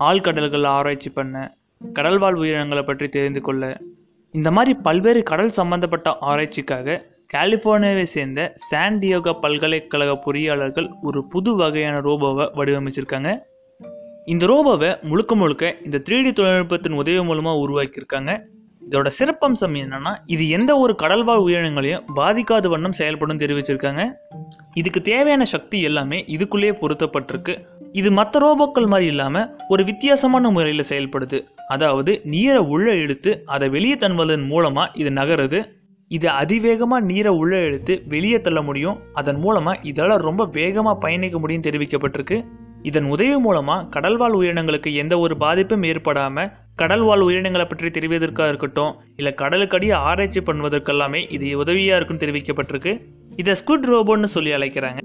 ஆழ்கடல்கள் ஆராய்ச்சி பண்ண கடல்வாழ் உயிரினங்களை பற்றி தெரிந்து கொள்ள இந்த மாதிரி பல்வேறு கடல் சம்பந்தப்பட்ட ஆராய்ச்சிக்காக கலிஃபோர்னியாவை சேர்ந்த சான்டியோகா பல்கலைக்கழக பொறியாளர்கள் ஒரு புது வகையான ரோபோவை வடிவமைச்சிருக்காங்க. இந்த ரோபோவை முழுக்க முழுக்க இந்த 3D தொழில்நுட்பத்தின் உதவி மூலமாக உருவாக்கியிருக்காங்க. இதோட சிறப்பம்சம் என்னென்னா இது எந்த ஒரு கடல்வாழ் உயிரினங்களையும் பாதிக்காத வண்ணம் செயல்படும் தெரிவிச்சிருக்காங்க. இதுக்கு தேவையான சக்தி எல்லாமே இதுக்குள்ளேயே பொருத்தப்பட்டிருக்கு. இது மற்ற ரோபோக்கள் மாதிரி இல்லாமல் ஒரு வித்தியாசமான முறையில் செயல்படுது. அதாவது நீரை உள்ள இழுத்து அதை வெளியே தன்வதன் மூலமாக இது நகருது. இது அதிவேகமாக நீரை உள்ள இழுத்து வெளியே தள்ள முடியும். அதன் மூலமாக இதால் ரொம்ப வேகமாக பயணிக்க முடியும் தெரிவிக்கப்பட்டிருக்கு. இதன் உதவி மூலமாக கடல்வாழ் உயிரினங்களுக்கு எந்த ஒரு பாதிப்பும் ஏற்படாமல் கடல்வாழ் உயிரினங்களை பற்றி தெரிவதற்காக இருக்கட்டும் இல்லை கடலுக்கடியே ஆராய்ச்சி பண்ணுவதற்கெல்லாமே இது உதவியாக இருக்குன்னு தெரிவிக்கப்பட்டிருக்கு. இதை ஸ்குட் ரோபோன்னு சொல்லி அழைக்கிறாங்க.